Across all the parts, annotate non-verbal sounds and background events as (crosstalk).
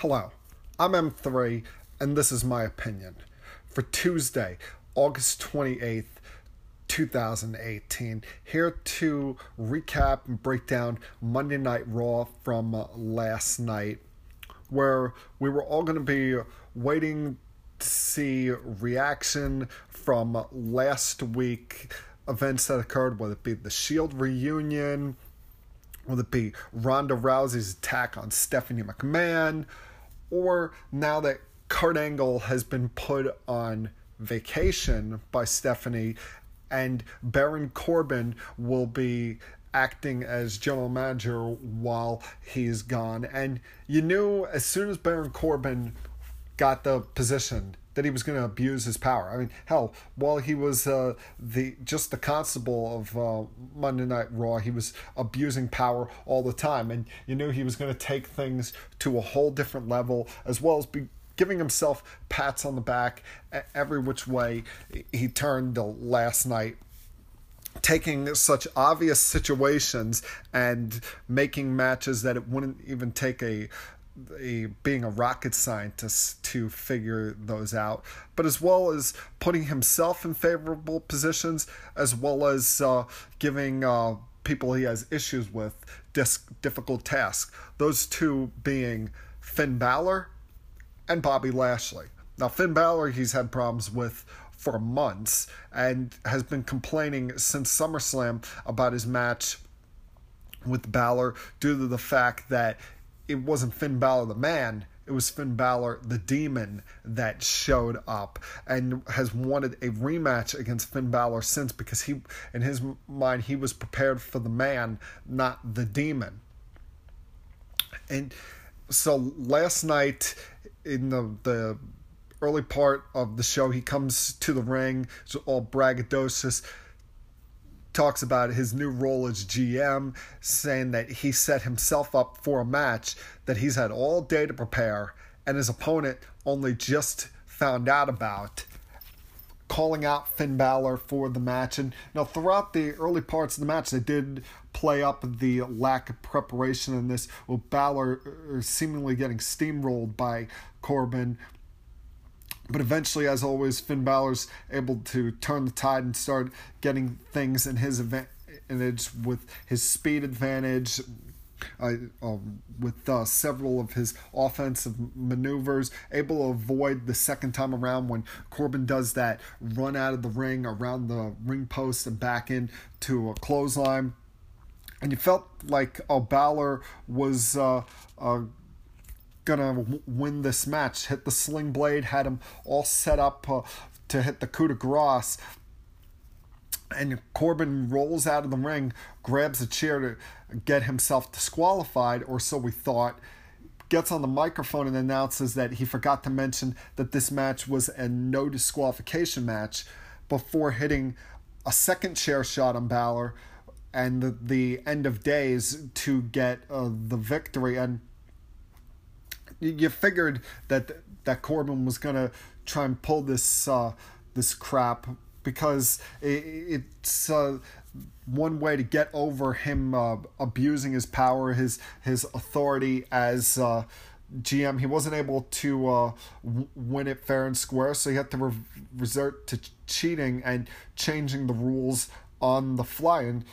Hello, I'm M3, and this is my opinion. For Tuesday, August 28th, 2018, here to recap and break down Monday Night Raw from uh, last night, where we were all going to be waiting to see reaction from last week events that occurred, whether it be the Shield reunion, whether it be Ronda Rousey's attack on Stephanie McMahon, or now that Kurt Angle has been put on vacation by Stephanie and Baron Corbin will be acting as general manager while he's gone. And you knew as soon as Baron Corbin got the position that he was going to abuse his power. I mean, hell, while he was uh, the just the constable of uh, Monday Night Raw, he was abusing power all the time, and you knew he was going to take things to a whole different level, as well as be giving himself pats on the back every which way he turned last night taking such obvious situations and making matches that it wouldn't even take a a, being a rocket scientist to figure those out, but as well as putting himself in favorable positions, as well as uh, giving uh, people he has issues with dis- difficult tasks. Those two being Finn Balor and Bobby Lashley. Now, Finn Balor, he's had problems with for months and has been complaining since SummerSlam about his match with Balor due to the fact that it wasn't Finn Balor the man, it was Finn Balor the demon that showed up and has wanted a rematch against Finn Balor since because he in his mind he was prepared for the man, not the demon. And so last night in the the early part of the show he comes to the ring, it's all braggadocious talks about his new role as GM, saying that he set himself up for a match that he's had all day to prepare, and his opponent only just found out about. Calling out Finn Balor for the match, and know throughout the early parts of the match, they did play up the lack of preparation in this, with Balor uh, seemingly getting steamrolled by Corbin but eventually, as always, Finn Balor's able to turn the tide and start getting things in his advantage with his speed advantage, uh, uh, with uh, several of his offensive maneuvers, able to avoid the second time around when Corbin does that run out of the ring around the ring post and back in to a clothesline. And you felt like uh, Balor was uh, gonna win this match. Hit the sling blade, had him all set up uh, to hit the coup de grace. And Corbin rolls out of the ring, grabs a chair to get himself disqualified, or so we thought. Gets on the microphone and announces that he forgot to mention that this match was a no disqualification match before hitting a second chair shot on Balor and the, the end of days to get uh, the victory. And you figured that that Corbin was gonna try and pull this uh, this crap because it, it's uh, one way to get over him uh, abusing his power, his his authority as uh, GM. He wasn't able to uh, win it fair and square, so he had to re- resort to cheating and changing the rules on the fly and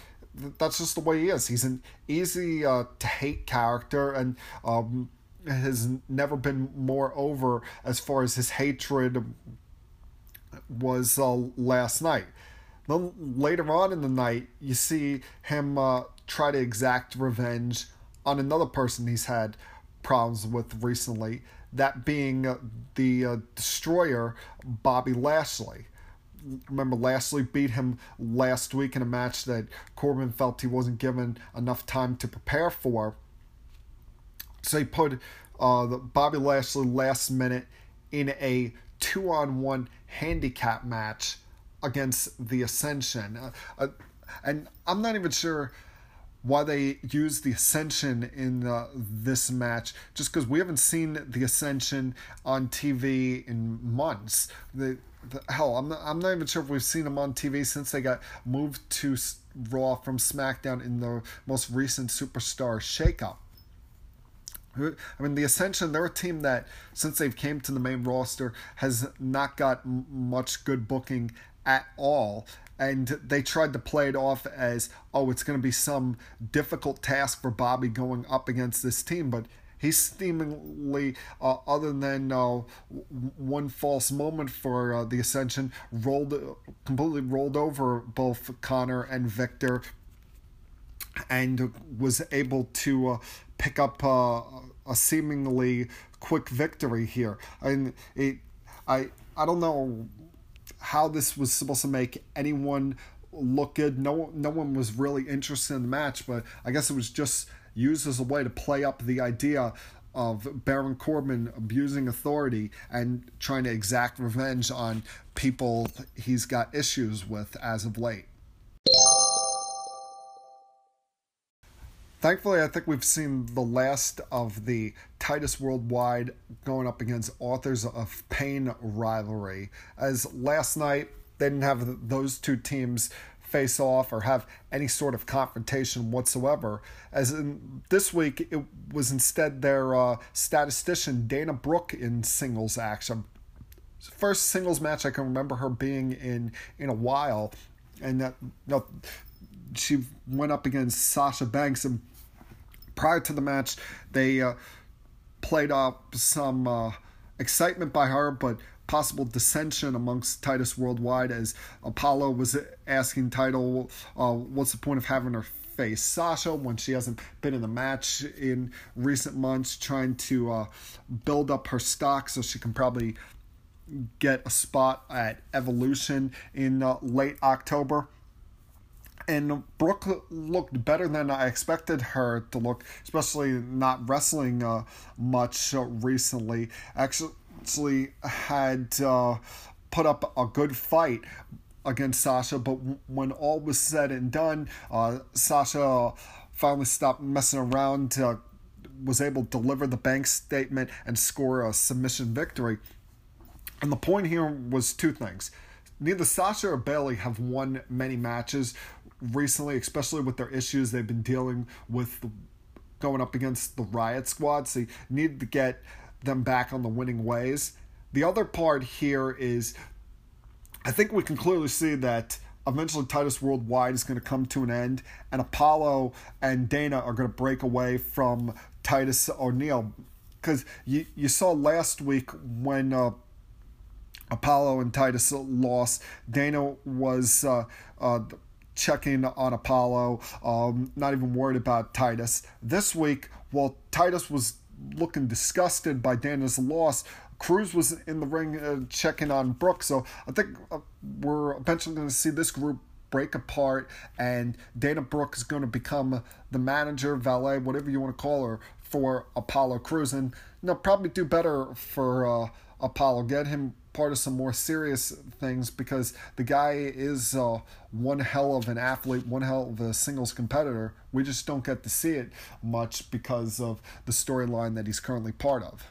that's just the way he is. He's an easy uh, to hate character, and um, has never been more over as far as his hatred was uh, last night. Then later on in the night, you see him uh, try to exact revenge on another person he's had problems with recently, that being uh, the destroyer, Bobby Lashley. Remember, Lashley beat him last week in a match that Corbin felt he wasn't given enough time to prepare for so he put uh, Bobby Lashley last minute in a two on one handicap match against the Ascension. Uh, uh, and I'm not even sure why they used the Ascension in this match, just because we haven't seen the Ascension on TV in months. The, the, hell, I'm not, I'm not even sure if we've seen them on TV since they got moved to Raw from SmackDown in the most recent Superstar shakeup. I mean, the Ascension, they're a team that, since they've came to the main roster, has not got m- much good booking at all. And they tried to play it off as, oh, it's going to be some difficult task for Bobby going up against this team. But he's seemingly, uh, other than uh, one false moment for uh, the Ascension, rolled completely rolled over both Konnor and Viktor, and was able to uh, pick up uh, a seemingly quick victory here. And it, I I don't know how this was supposed to make anyone look good. No no one was really interested in the match, but I guess it was just used as a way to play up the idea of Baron Corbin abusing authority and trying to exact revenge on people he's got issues with as of late. Thankfully, I think we've seen the last of the Titus Worldwide going up against Authors of Pain rivalry. As last night, they didn't have those two teams face off or have any sort of confrontation whatsoever. As in this week, it was instead their uh, statistician Dana Brooke in singles action. First singles match I can remember her being in in a while, and that you know, she went up against Sasha Banks, and prior to the match, they uh, played up some uh, excitement by her, but possible dissension amongst Titus Worldwide as Apollo was asking Titus, uh, what's the point of having her face Sasha when she hasn't been in the match in recent months, trying to uh, build up her stock so she can probably get a spot at Evolution in uh, late October. And Brooke looked better than I expected her to look, especially not wrestling uh, much recently. Actually, had uh, put up a good fight against Sasha, but when all was said and done, uh, Sasha finally stopped messing around, uh, was able to deliver the bank statement and score a submission victory. And the point here was two things. Neither Sasha or Bayley have won many matches recently, especially with their issues they've been dealing with going up against the Riot Squad. So you need to get them back on the winning ways. The other part here is I think we can clearly see that eventually Titus Worldwide is going to come to an end, and Apollo and Dana are going to break away from Titus O'Neil. Because you, you saw last week when uh, Apollo and Titus lost, Dana was uh, uh, checking on Apollo, um, not even worried about Titus. This week, while Titus was looking disgusted by Dana's loss. Crews was in the ring uh, checking on Brooke, so I think uh, we're eventually going to see this group break apart, and Dana Brooke is going to become the manager, valet, whatever you want to call her, for Apollo Crews, and know, probably do better for uh, Apollo. Get him part of some more serious things because the guy is uh, one hell of an athlete, one hell of a singles competitor. We just don't get to see it much because of the storyline that he's currently part of.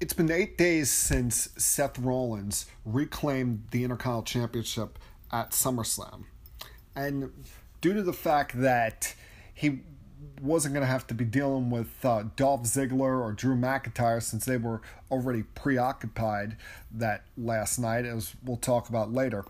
It's been eight days since Seth Rollins reclaimed the Intercontinental Championship at SummerSlam. And due to the fact that he wasn't going to have to be dealing with uh, Dolph Ziggler or Drew McIntyre since they were already preoccupied that last night, as we'll talk about later.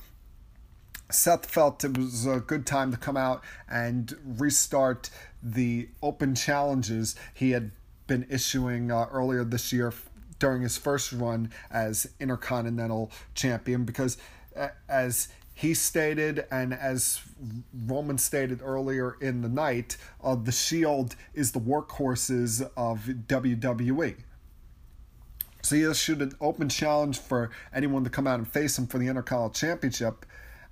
Seth felt it was a good time to come out and restart the open challenges he had been issuing uh, earlier this year during his first run as Intercontinental Champion because, as he stated, and as Roman stated earlier in the night, uh, the Shield is the workhorses of WWE. So he issued an open challenge for anyone to come out and face him for the Intercontinental Championship.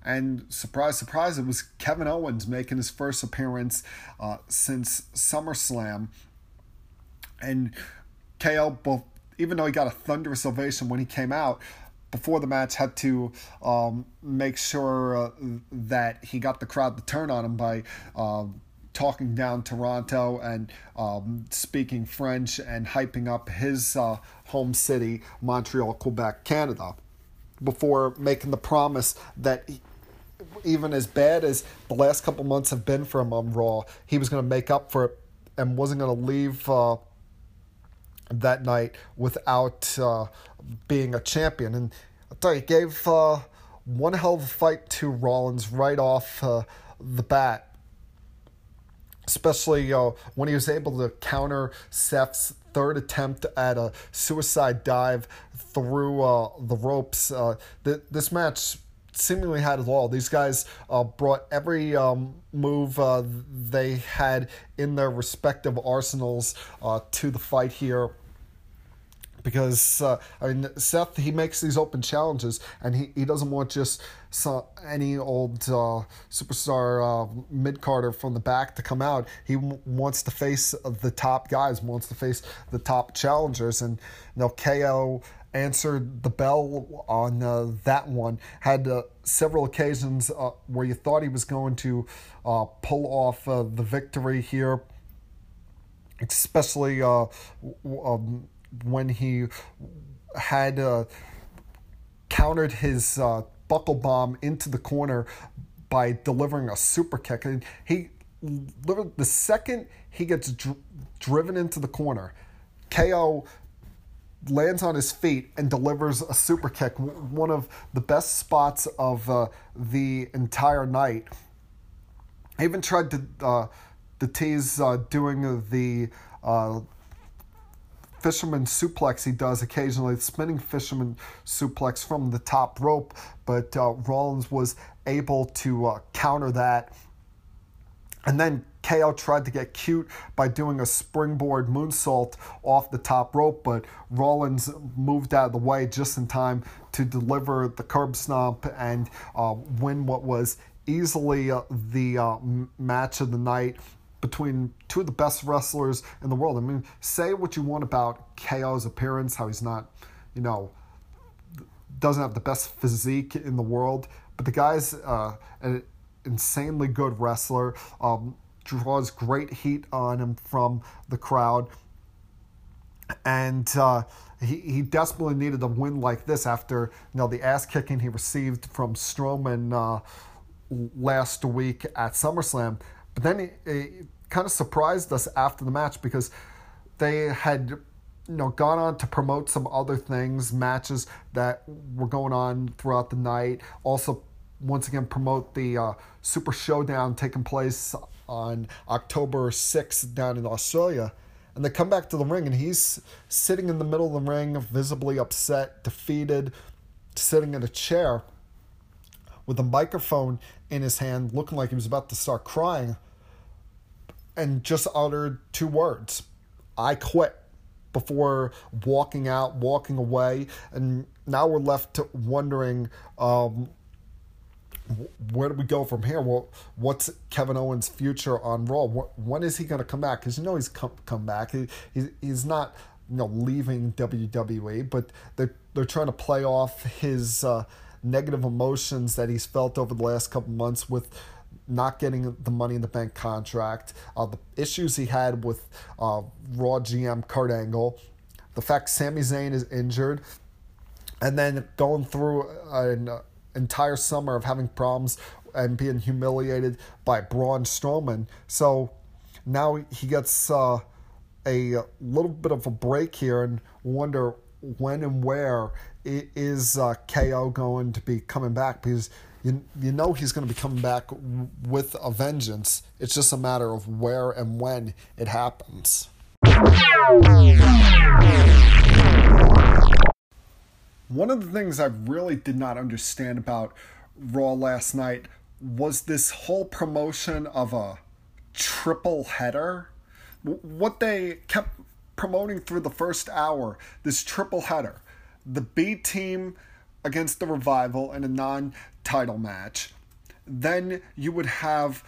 And surprise, surprise, it was Kevin Owens making his first appearance uh, since SummerSlam. And KO, even though he got a thunderous ovation when he came out, before the match had to um, make sure uh, that he got the crowd to turn on him by uh, talking down Toronto and um, speaking French and hyping up his uh, home city, Montreal, Quebec, Canada, before making the promise that. He, even as bad as the last couple months have been for him on Raw, he was going to make up for it and wasn't going to leave uh, that night without uh, being a champion. And I tell you, he gave uh, one hell of a fight to Rollins right off uh, the bat. Especially uh, when he was able to counter Seth's third attempt at a suicide dive through uh, the ropes. Th- this match seemingly had it all. These guys uh, brought every um, move uh, they had in their respective arsenals uh, to the fight here. Because uh, I mean, Seth he makes these open challenges, and he, he doesn't want just some, any old uh, superstar uh, mid carder from the back to come out. He w- wants to face the top guys, wants to face the top challengers, and you know KO answered the bell on uh, that one. Had uh, several occasions uh, where you thought he was going to uh, pull off uh, the victory here, especially uh, um, when he had countered his buckle bomb into the corner by delivering a super kick. And he the second he gets dr- driven into the corner, KO lands on his feet and delivers a super kick, one of the best spots of uh, the entire night. I even tried to uh, to tease uh, doing the uh, fisherman suplex he does occasionally, spinning fisherman suplex from the top rope, but uh, Rollins was able to uh, counter that. And then KO tried to get cute by doing a springboard moonsault off the top rope, but Rollins moved out of the way just in time to deliver the curb stomp and uh, win what was easily uh, the uh, match of the night between two of the best wrestlers in the world. I mean, say what you want about KO's appearance, how he's not, you know, doesn't have the best physique in the world, but the guy's uh, an insanely good wrestler. Um, draws great heat on him from the crowd. And uh, he, he desperately needed a win like this after you know the ass kicking he received from Strowman uh, last week at SummerSlam. But then he, he kind of surprised us after the match because they had you know gone on to promote some other things, matches that were going on throughout the night. Also, once again, promote the uh, Super Showdown taking place on October 6th down in Australia. And they come back to the ring, and he's sitting in the middle of the ring, visibly upset, defeated, sitting in a chair with a microphone in his hand, looking like he was about to start crying, and just uttered two words I quit before walking out, walking away. And now we're left wondering um, where do we go from here? Well, what's Kevin Owens' future on Raw? When is he going to come back? Because you know he's come come back. He, he he's not you know leaving WWE, but they're they're trying to play off his uh, negative emotions that he's felt over the last couple months with not getting the Money in the Bank contract, uh, the issues he had with uh, Raw GM Kurt Angle, the fact Sami Zayn is injured, and then going through an entire summer of having problems and being humiliated by Braun Strowman. So now he gets uh, a little bit of a break here and wonder when and where is uh, KO going to be coming back because you, you know he's going to be coming back with a vengeance. It's just a matter of where and when it happens. One of the things I really did not understand about Raw last night was this whole promotion of a triple header. What they kept promoting through the first hour, this triple header. The B team against the Revival in a non title match. Then you would have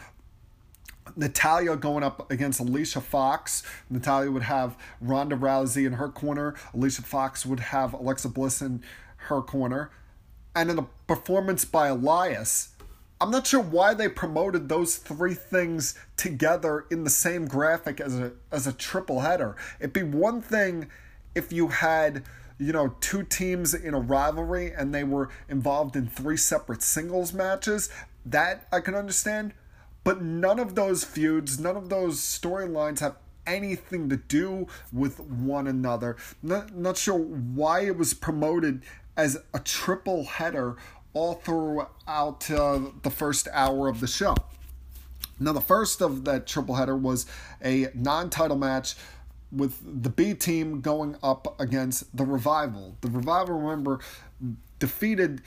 Natalya going up against Alicia Fox. Natalya would have Ronda Rousey in her corner. Alicia Fox would have Alexa Bliss in her corner. And in a performance by Elias, I'm not sure why they promoted those three things together in the same graphic as a as a triple header. It'd be one thing if you had you know two teams in a rivalry and they were involved in three separate singles matches. That I can understand, but none of those feuds, none of those storylines have anything to do with one another. Not, not sure why it was promoted as a triple header all throughout uh, the first hour of the show. Now, the first of that triple header was a non title match with the B team going up against the Revival. The Revival, remember, defeated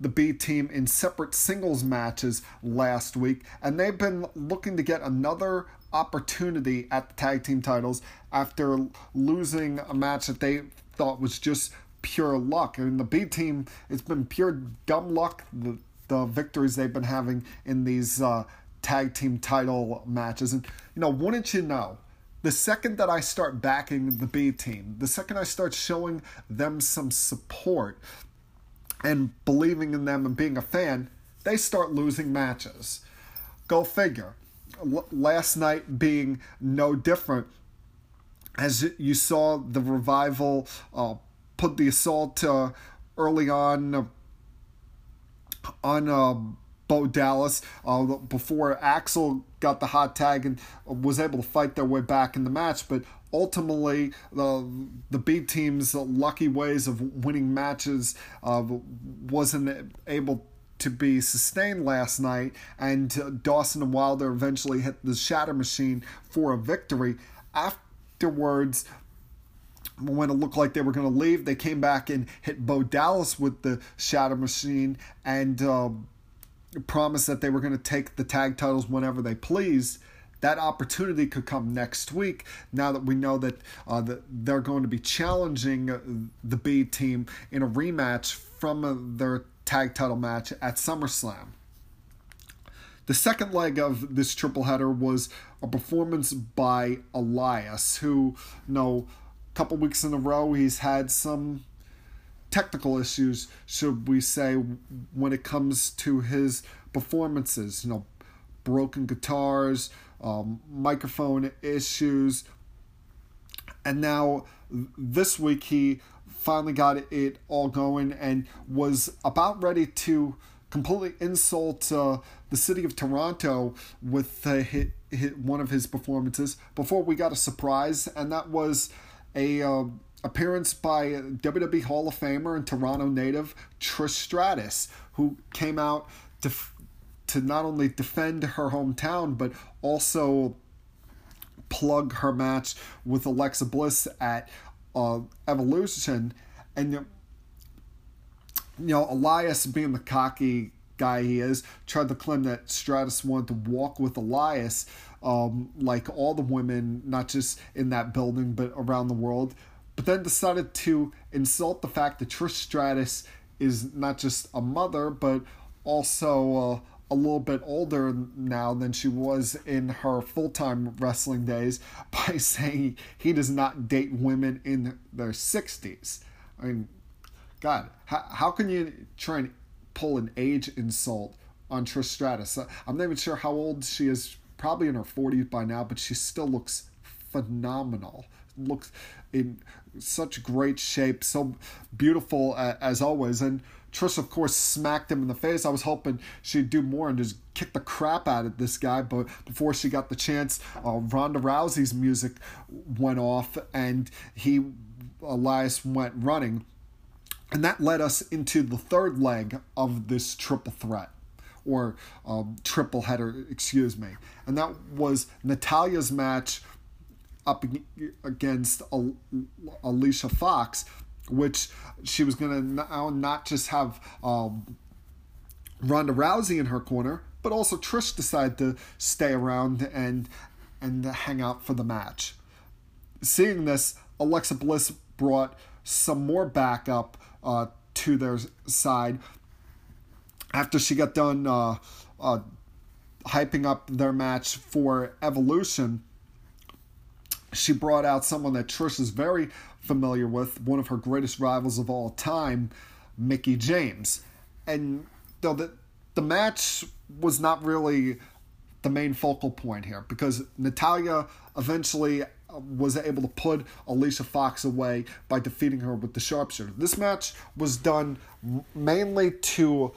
the B team in separate singles matches last week, and they've been looking to get another opportunity at the tag team titles after losing a match that they thought was just pure luck. I mean, the B team, it's been pure dumb luck, the, the victories they've been having in these uh, tag team title matches. And, you know, wouldn't you know, the second that I start backing the B team, the second I start showing them some support and believing in them and being a fan, they start losing matches. Go figure. L- last night being no different as you saw the revival uh, put the assault uh, early on uh, on uh, Bo Dallas uh, before Axel got the hot tag and was able to fight their way back in the match. But ultimately, the the B team's lucky ways of winning matches uh, wasn't able to be sustained last night, and Dawson and Wilder eventually hit the Shatter Machine for a victory. Afterwards, when it looked like they were going to leave, they came back and hit Bo Dallas with the Shatter Machine and uh, promised that they were going to take the tag titles whenever they pleased. That opportunity could come next week. Now that we know that, uh, that they're going to be challenging the B team in a rematch from uh, their tag title match at SummerSlam. The second leg of this triple header was a performance by Elias, who, you know, a couple weeks in a row he's had some technical issues, should we say, when it comes to his performances. You know, broken guitars, um, microphone issues, and now this week he finally got it all going and was about ready to completely insult uh, the city of Toronto with uh, hit, hit one of his performances before we got a surprise, and that was a uh, appearance by WWE Hall of Famer and Toronto native Trish Stratus, who came out to to not only defend her hometown but also plug her match with Alexa Bliss at uh, Evolution, and you know Elias being the cocky guy he is tried to claim that Stratus wanted to walk with Elias um, like all the women, not just in that building, but around the world. But then decided to insult the fact that Trish Stratus is not just a mother, but also uh, a little bit older now than she was in her full time wrestling days (laughs) by saying he does not date women in their 60s. I mean, God, how, how can you try and pull an age insult on Trish Stratus? I'm not even sure how old she is probably in her 40s by now, but she still looks phenomenal. Looks in such great shape, so beautiful uh, as always. And Trish, of course, smacked him in the face. I was hoping she'd do more and just kick the crap out of this guy, but before she got the chance, uh, Ronda Rousey's music went off and he, Elias, went running. And that led us into the third leg of this triple threat or um, triple header, excuse me. And that was Natalya's match up against Alicia Fox, which she was going to now not just have um, Ronda Rousey in her corner, but also Trish decided to stay around and and hang out for the match. Seeing this, Alexa Bliss brought some more backup uh, to their side after she got done uh, uh, hyping up their match for Evolution, she brought out someone that Trish is very familiar with, one of her greatest rivals of all time, Mickie James. And though that the match was not really the main focal point here because Natalya eventually uh, was able to put Alicia Fox away by defeating her with the sharpshooter. This match was done mainly to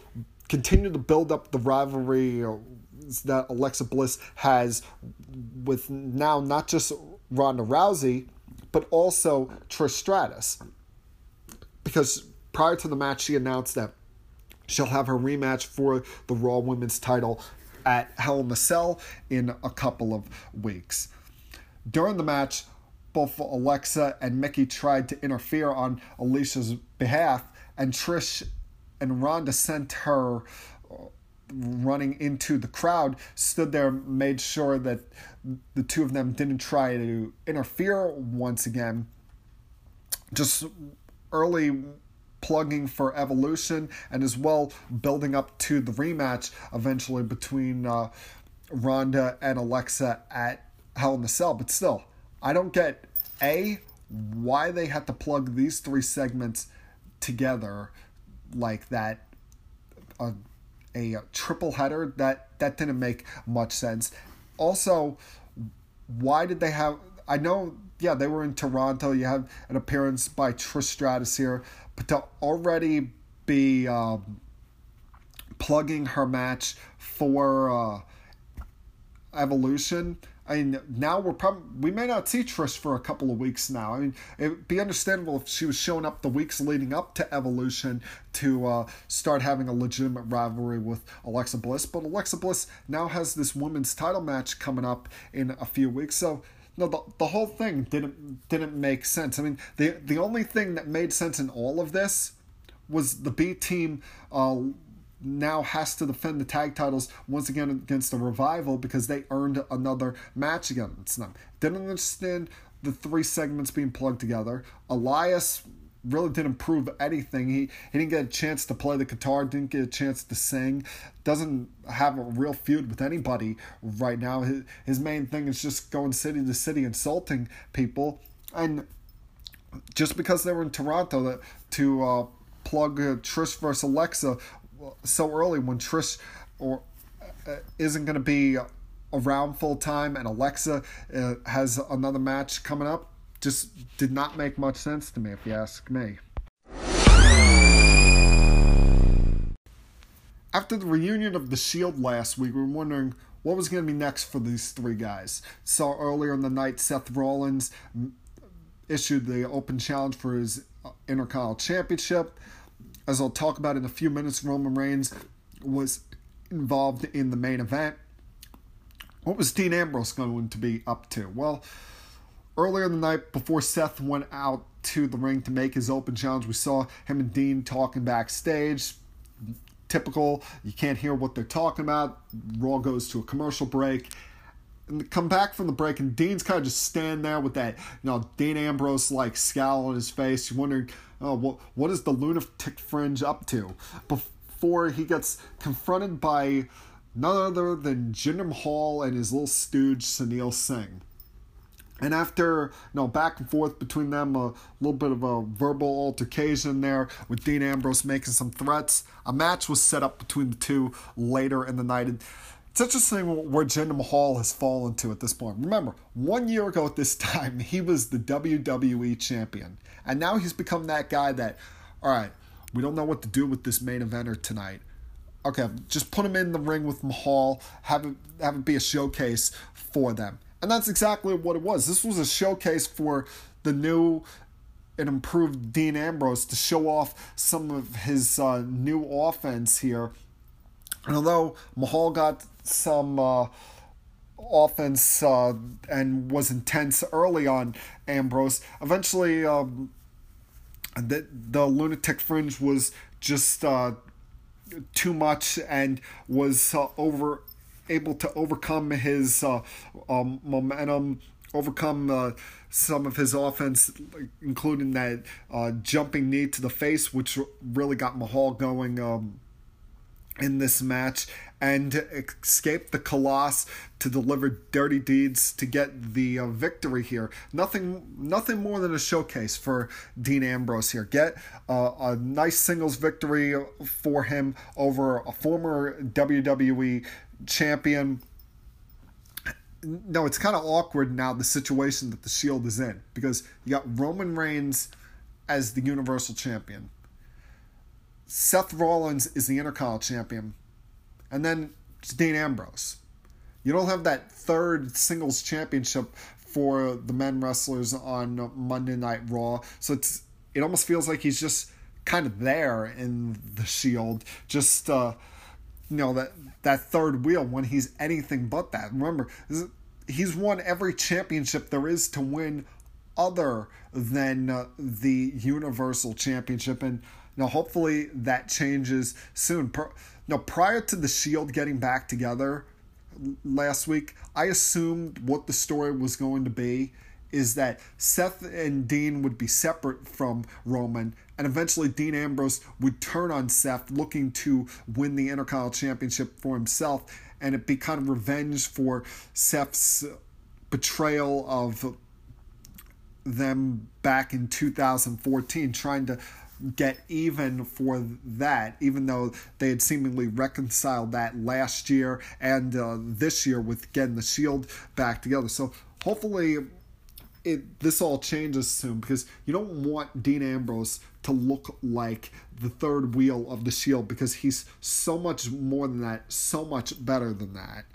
continue to build up the rivalry that Alexa Bliss has with now not just Ronda Rousey, but also Trish Stratus. Because prior to the match, she announced that she'll have her rematch for the Raw Women's title at Hell in a Cell in a couple of weeks. During the match, both Alexa and Mickie tried to interfere on Alicia's behalf, and Trish and Ronda sent her running into the crowd, stood there, made sure that the two of them didn't try to interfere once again. Just early plugging for Evolution and as well building up to the rematch eventually between uh, Ronda and Alexa at Hell in the Cell. But still, I don't get A, why they had to plug these three segments together like that. Uh, a triple header that that didn't make much sense. Also, why did they have? I know, yeah, they were in Toronto. You have an appearance by Trish Stratus here, but to already be um, plugging her match for uh, Evolution I mean, now we're probably we may not see Trish for a couple of weeks now. I mean, it'd be understandable if she was showing up the weeks leading up to Evolution to uh, start having a legitimate rivalry with Alexa Bliss. But Alexa Bliss now has this women's title match coming up in a few weeks, so no, the, the whole thing didn't didn't make sense. I mean, the the only thing that made sense in all of this was the B team uh, now has to defend the tag titles once again against the revival because they earned another match against them. Didn't understand the three segments being plugged together. Elias really didn't prove anything. He he didn't get a chance to play the guitar, didn't get a chance to sing, doesn't have a real feud with anybody right now. His, his main thing is just going city to city insulting people. And just because they were in Toronto that to uh, plug uh, Trish versus Alexa so early when Trish or uh, isn't going to be around full time and Alexa uh, has another match coming up just did not make much sense to me if you ask me. After the reunion of the Shield last week, we were wondering what was going to be next for these three guys. Saw earlier in the night Seth Rollins issued the open challenge for his uh, Intercontinental Championship as I'll talk about in a few minutes, Roman Reigns was involved in the main event. What was Dean Ambrose going to be up to? Well, earlier in the night, before Seth went out to the ring to make his open challenge, we saw him and Dean talking backstage. Typical, you can't hear what they're talking about. Raw goes to a commercial break. And come back from the break, and Dean's kind of just standing there with that, you know, Dean Ambrose like scowl on his face. You're wondering, oh, what, what is the lunatic fringe up to? Before he gets confronted by none other than Jinder Mahal and his little stooge, Sunil Singh. And after you know back and forth between them, a little bit of a verbal altercation there with Dean Ambrose making some threats. A match was set up between the two later in the night. And it's interesting where Jinder Mahal has fallen to at this point. Remember, one year ago at this (laughs) time, he was the WWE champion. And now he's become that guy that, all right, we don't know what to do with this main eventer tonight. Okay, just put him in the ring with Mahal, have it, have it be a showcase for them. And that's exactly what it was. This was a showcase for the new and improved Dean Ambrose to show off some of his uh, new offense here. And although Mahal got some uh, offense uh, and was intense early on Ambrose. Eventually, um, the, the lunatic fringe was just uh, too much and was uh, over able to overcome his uh, um, momentum, overcome uh, some of his offense, including that uh, jumping knee to the face, which really got Mahal going. Um, in this match and escape the Khallas to deliver dirty deeds to get the uh, victory here. Nothing, nothing more than a showcase for Dean Ambrose here. Get uh, a nice singles victory for him over a former WWE champion. No, it's kind of awkward now the situation that the Shield is in because you got Roman Reigns as the Universal Champion. Seth Rollins is the Intercontinental Champion and then Dean Ambrose. You don't have that third singles championship for the men wrestlers on Monday Night Raw, so it's it almost feels like he's just kind of there in the Shield, just uh, you know that that third wheel when he's anything but that. Remember, he's won every championship there is to win, other than uh, the Universal Championship, and you know hopefully that changes soon. Per- now, prior to the Shield getting back together last week, I assumed what the story was going to be is that Seth and Dean would be separate from Roman, and eventually Dean Ambrose would turn on Seth, looking to win the Intercontinental Championship for himself, and it'd be kind of revenge for Seth's betrayal of them back in 2014, trying to get even for that, even though they had seemingly reconciled that last year and uh, this year with getting the Shield back together. So hopefully, it this all changes soon because you don't want Dean Ambrose to look like the third wheel of the Shield because he's so much more than that, so much better than that.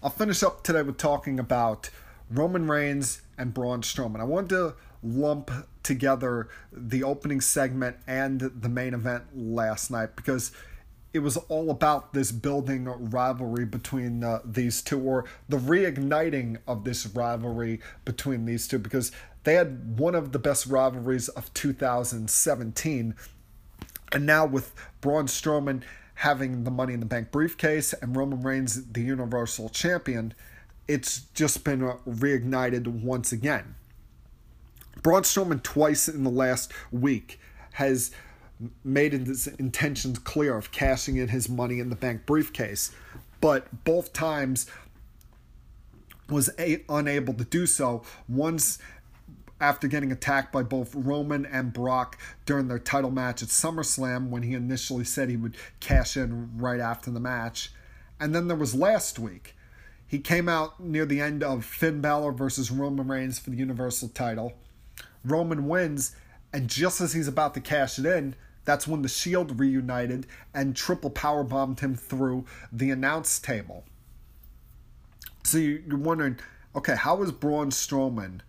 I'll finish up today with talking about Roman Reigns and Braun Strowman. I wanted to lump together the opening segment and the main event last night because it was all about this building rivalry between uh, these two, or the reigniting of this rivalry between these two, because they had one of the best rivalries of 2017. And now with Braun Strowman having the Money in the Bank briefcase and Roman Reigns the Universal Champion, it's just been reignited once again. Braun Strowman twice in the last week has made his intentions clear of cashing in his money in the bank briefcase, but both times was a- unable to do so. Once after getting attacked by both Roman and Brock during their title match at SummerSlam when he initially said he would cash in right after the match. And then there was last week he came out near the end of Finn Balor versus Roman Reigns for the Universal title. Roman wins, and just as he's about to cash it in, that's when the Shield reunited and triple power bombed him through the announce table. So you're wondering, okay, how is Braun Strowman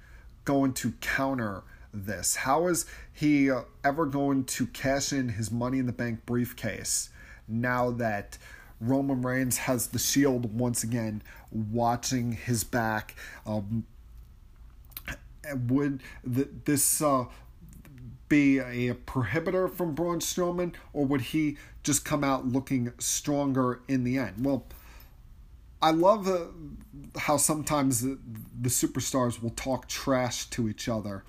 going to counter this? How is he uh, ever going to cash in his Money in the Bank briefcase now that Roman Reigns has the Shield once again watching his back. Um, would th- this uh, be a prohibitor from Braun Strowman, or would he just come out looking stronger in the end? Well, I love uh, how sometimes the, the, superstars will talk trash to each other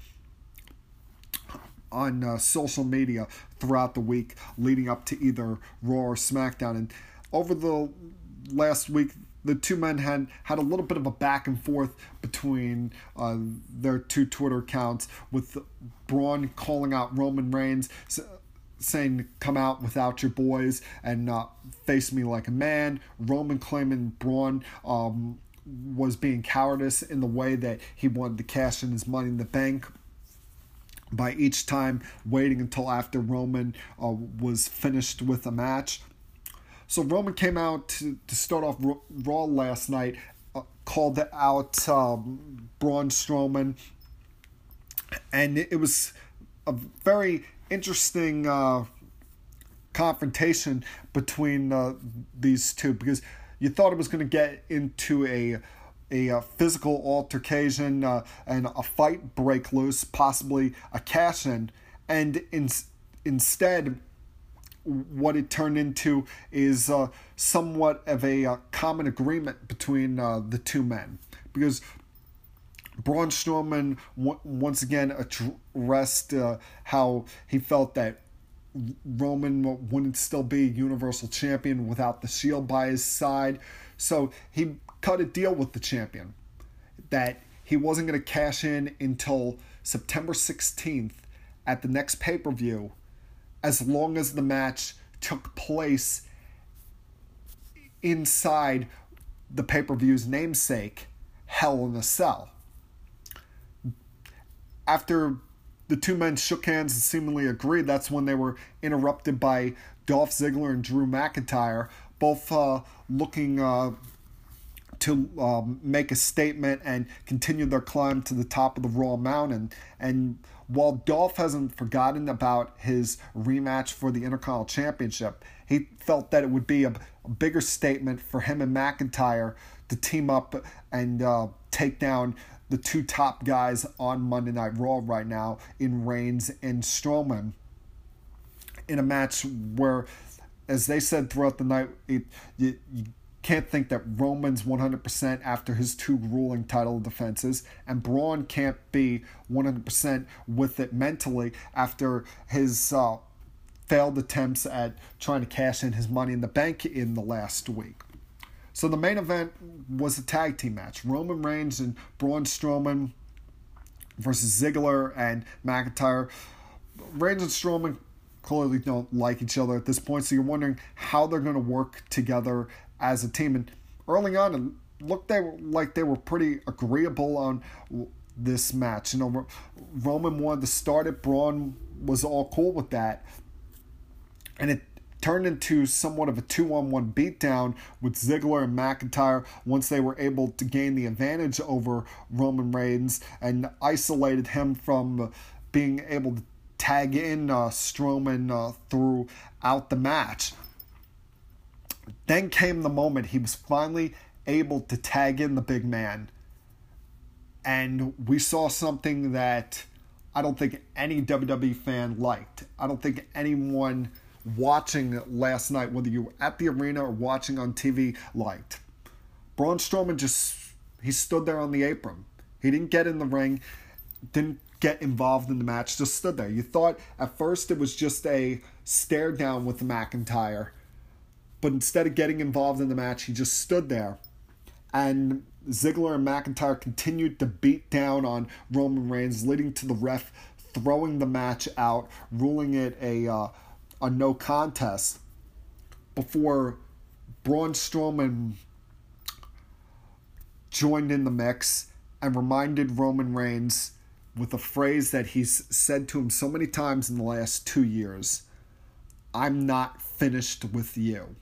on uh, social media throughout the week leading up to either Raw or SmackDown. And over the last week, the two men had had a little bit of a back and forth between uh, their two Twitter accounts, with Braun calling out Roman Reigns, saying "Come out without your boys and uh, face me like a man." Roman claiming Braun um, was being cowardice in the way that he wanted to cash in his money in the bank by each time waiting until after Roman uh, was finished with a match. So Roman came out to, to start off Raw last night, uh, called out um, Braun Strowman, and it, it, was a very interesting uh, confrontation between uh, these two because you thought it was going to get into a a, a uh, physical altercation uh, and a fight break loose, possibly a cash in, and in, instead what it turned into is uh, somewhat of a uh, common agreement between uh, the two men because Braun Strowman once again addressed uh, how he felt that Roman wouldn't still be Universal Champion without the Shield by his side. So he cut a deal with the champion that he wasn't going to cash in until September 16th at the next pay per view, as long as the match took place inside the pay per view's namesake, Hell in a Cell. After the two men shook hands and seemingly agreed, that's when they were interrupted by Dolph Ziggler and Drew McIntyre, both uh, looking uh, to um, make a statement and continue their climb to the top of the Raw Mountain. And while Dolph hasn't forgotten about his rematch for the Intercontinental Championship, he felt that it would be a, a bigger statement for him and McIntyre to team up and uh, take down the two top guys on Monday Night Raw right now in Reigns and Strowman. In a match where, as they said throughout the night, it, you, you can't think that Roman's 100% after his two ruling title defenses, and Braun can't be 100% with it mentally after his uh, failed attempts at trying to cash in his money in the bank in the last week. So the main event was a tag team match Roman Reigns and Braun Strowman versus Ziggler and McIntyre. Reigns and Strowman clearly don't like each other at this point, so you're wondering how they're going to work together as a team. And early on, it looked they were, like they were pretty agreeable on this match. You know, Roman wanted to start it. Braun was all cool with that, and it turned into somewhat of a two-on-one beatdown with Ziggler and McIntyre once they were able to gain the advantage over Roman Reigns and isolated him from being able to tag in uh, Strowman uh, throughout the match. Then came the moment he was finally able to tag in the big man. And we saw something that I don't think any WWE fan liked. I don't think anyone watching last night, whether you were at the arena or watching on TV, liked. Braun Strowman just he stood there on the apron. He didn't get in the ring, didn't get involved in the match, just stood there. You thought at first it was just a stare down with McIntyre, but instead of getting involved in the match, he just stood there. And Ziggler and McIntyre continued to beat down on Roman Reigns, leading to the ref throwing the match out, ruling it a uh, a no contest before Braun Strowman joined in the mix and reminded Roman Reigns with a phrase that he's said to him so many times in the last two years I'm not finished with you.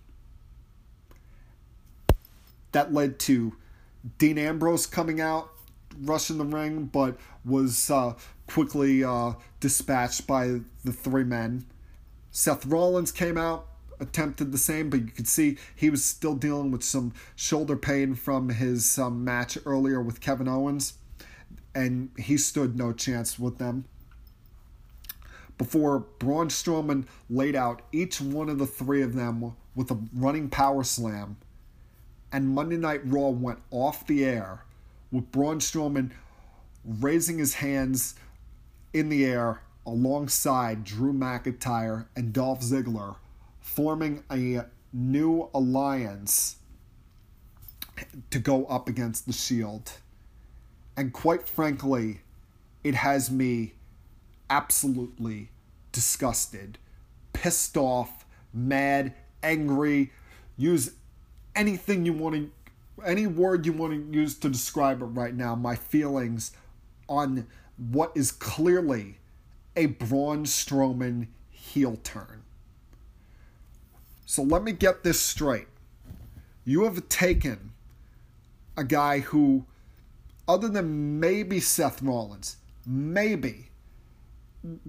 That led to Dean Ambrose coming out, rushing the ring, but was uh, quickly uh, dispatched by the three men. Seth Rollins came out, attempted the same, but you could see he was still dealing with some shoulder pain from his um, match earlier with Kevin Owens and he stood no chance with them. Before Braun Strowman laid out each one of the three of them with a running power slam, and Monday Night Raw went off the air with Braun Strowman raising his hands in the air alongside Drew McIntyre and Dolph Ziggler, forming a new alliance to go up against the Shield. And quite frankly, it has me absolutely disgusted, pissed off, mad, angry. Use anything you want to, any word you want to use to describe it right now. My feelings on what is clearly a Braun Strowman heel turn. So let me get this straight. You have taken a guy who other than maybe Seth Rollins, maybe,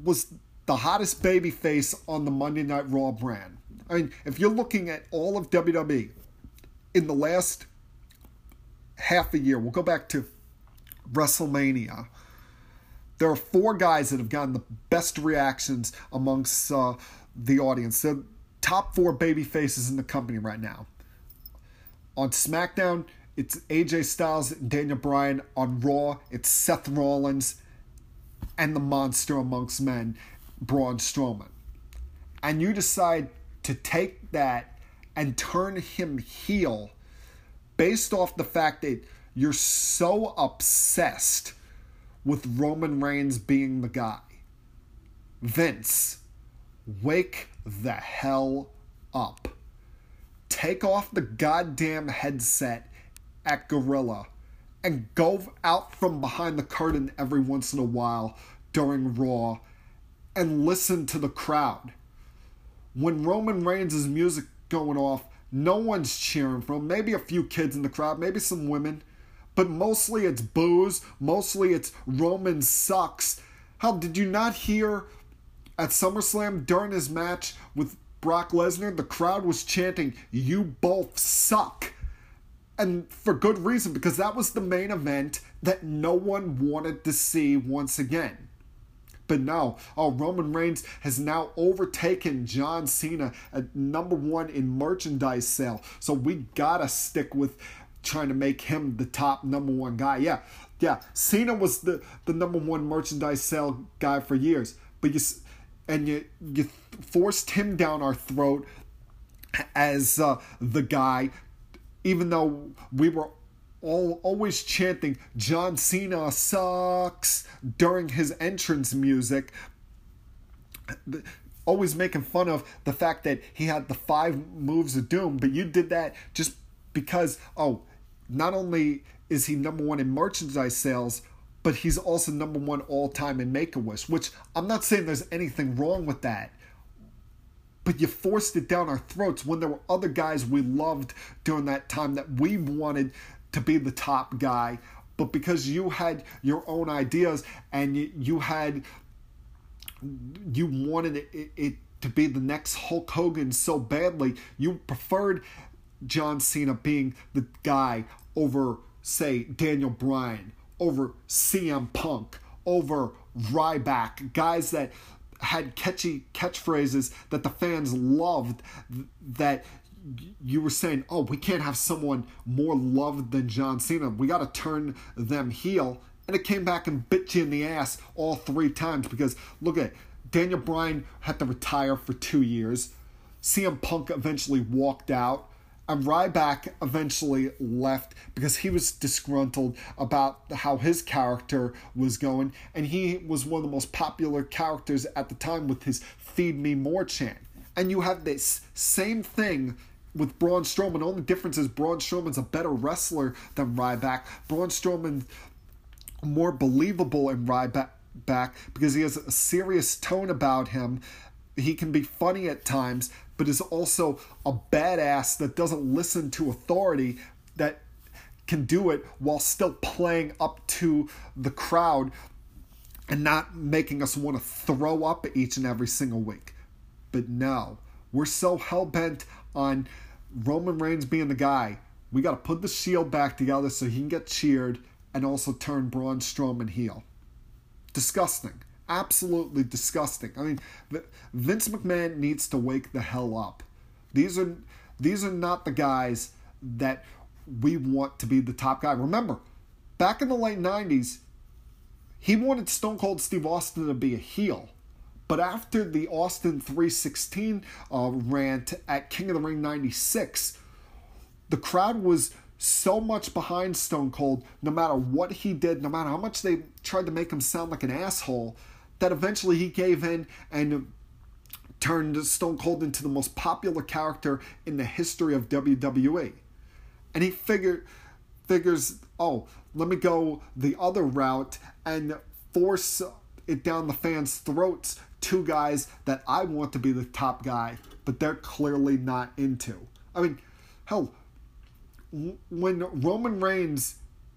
was the hottest baby face on the Monday Night Raw brand. I mean, if you're looking at all of WWE in the last half a year, we'll go back to WrestleMania. There are four guys that have gotten the best reactions amongst uh, the audience. They're top four baby faces in the company right now. On SmackDown, it's AJ Styles and Daniel Bryan on Raw. It's Seth Rollins and the monster amongst men, Braun Strowman. And you decide to take that and turn him heel based off the fact that you're so obsessed with Roman Reigns being the guy. Vince, wake the hell up. Take off the goddamn headset at Gorilla and go out from behind the curtain every once in a while during Raw and listen to the crowd. When Roman Reigns' music going off, no one's cheering for him. Maybe a few kids in the crowd, maybe some women, but mostly it's boos. Mostly it's Roman sucks. How did you not hear at SummerSlam during his match with Brock Lesnar? The crowd was chanting, "You both suck." and for good reason because that was the main event that no one wanted to see once again. But no, oh, Roman Reigns has now overtaken John Cena at number one in merchandise sale. So we gotta stick with trying to make him the top number one guy. Yeah, yeah. Cena was the the number one merchandise sale guy for years, but you and you you forced him down our throat as uh, the guy even though we were all always chanting John Cena sucks during his entrance music. Always making fun of the fact that he had the five moves of doom but you did that just because oh not only is he number one in merchandise sales but he's also number one all time in make-a-wish which i'm not saying there's anything wrong with that but you forced it down our throats when there were other guys we loved during that time that we wanted to be the top guy. But because you had your own ideas and you, had, you wanted it, it to be the next Hulk Hogan so badly, you preferred John Cena being the guy over, say, Daniel Bryan, over CM Punk, over Ryback, guys that had catchy catchphrases that the fans loved that you were saying, oh, we can't have someone more loved than John Cena. We got to turn them heel. And it came back and bit you in the ass all three times because look at Daniel Bryan had to retire for two years. CM Punk eventually walked out. And Ryback eventually left because he was disgruntled about how his character was going, and he was one of the most popular characters at the time with his "Feed Me More" chant. And you have this same thing with Braun Strowman. Only difference is Braun Strowman's a better wrestler than Ryback. Braun Strowman more believable in Ryback because he has a serious tone about him. He can be funny at times, but is also a badass that doesn't listen to authority that can do it while still playing up to the crowd and not making us want to throw up each and every single week. But no, we're so hell bent on Roman Reigns being the guy. We got to put the shield back together so he can get cheered and also turn Braun Strowman heel. Disgusting absolutely disgusting. I mean, Vince McMahon needs to wake the hell up. These are these are not the guys that we want to be the top guy. Remember, back in the late 90s, he wanted Stone Cold Steve Austin to be a heel. But after the Austin 316 uh, rant at King of the Ring 96, the crowd was so much behind Stone Cold, no matter what he did, no matter how much they tried to make him sound like an asshole, that eventually he gave in and turned Stone Cold into the most popular character in the history of WWE. And he figured figures, oh, let me go the other route and force it down the fans' throats. Two guys that I want to be the top guy, but they're clearly not into. I mean, hell, when Roman Reigns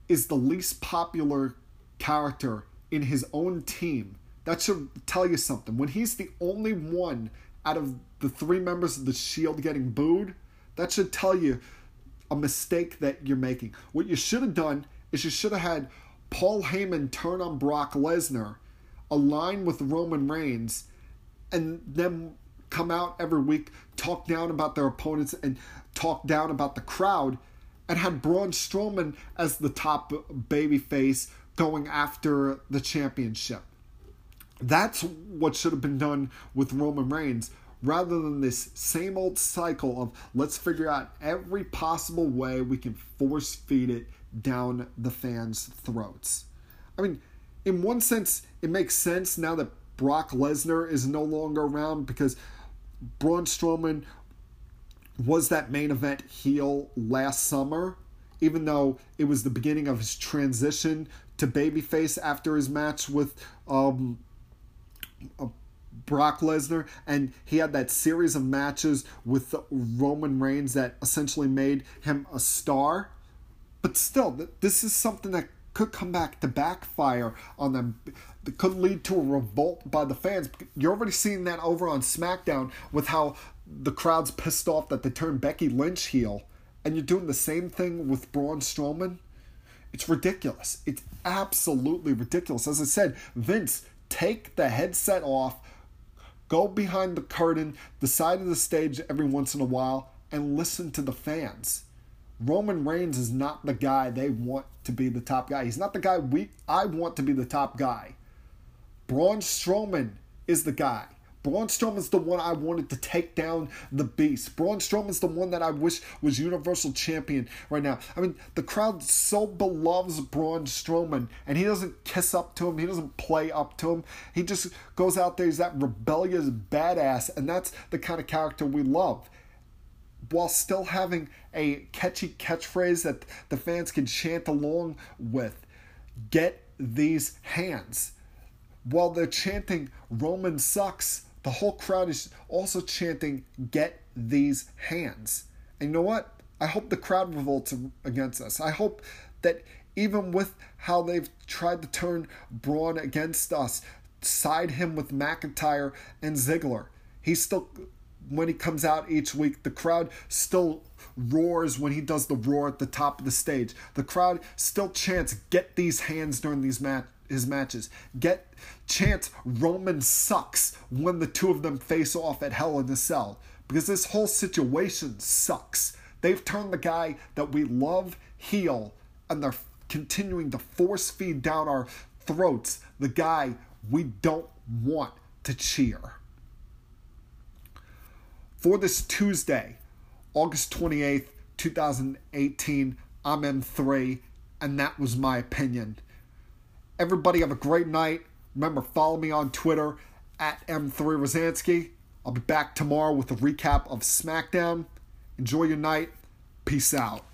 is the least popular character in his own team, that should tell you something. When he's the only one out of the three members of the Shield getting booed, that should tell you a mistake that you're making. What you should have done is you should have had Paul Heyman turn on Brock Lesnar, align with Roman Reigns, and then come out every week, talk down about their opponents, and talk down about the crowd, and had Braun Strowman as the top babyface going after the championship. That's what should have been done with Roman Reigns rather than this same old cycle of let's figure out every possible way we can force feed it down the fans' throats. I mean, in one sense, it makes sense now that Brock Lesnar is no longer around because Braun Strowman was that main event heel last summer, even though it was the beginning of his transition to babyface after his match with um, uh, Brock Lesnar, and he had that series of matches with Roman Reigns that essentially made him a star. But still, this is something that could come back to backfire on them. It could lead to a revolt by the fans. You're already seeing that over on SmackDown with how the crowd's pissed off that they turned Becky Lynch heel, and you're doing the same thing with Braun Strowman. It's ridiculous. It's absolutely ridiculous. As I said, Vince, take the headset off, go behind the curtain, the side of the stage every once in a while, and listen to the fans. Roman Reigns is not the guy they want to be the top guy. He's not the guy we I want to be the top guy. Braun Strowman is the guy. Braun Strowman's the one I wanted to take down the beast. Braun Strowman's the one that I wish was Universal Champion right now. I mean, the crowd so beloves Braun Strowman, and he doesn't kiss up to him. He doesn't play up to him. He just goes out there. He's that rebellious badass, and that's the kind of character we love while still having a catchy catchphrase that the fans can chant along with. Get these hands. While they're chanting Roman sucks, the whole crowd is also chanting get these hands. And you know what? I hope the crowd revolts against us. I hope that even with how they've tried to turn Braun against us, side him with McIntyre and Ziggler, he still when he comes out each week, the crowd still roars when he does the roar at the top of the stage. The crowd still chants, "Get these hands" during these mat his matches. Get chance Roman sucks when the two of them face off at Hell in a Cell because this whole situation sucks. They've turned the guy that we love heel, and they're continuing to force feed down our throats the guy we don't want to cheer for this Tuesday, August 28th, 2018. I'm M3, and that was my opinion. Everybody have a great night. Remember, follow me on Twitter at M3 Rosansky. I'll be back tomorrow with a recap of SmackDown. Enjoy your night. Peace out.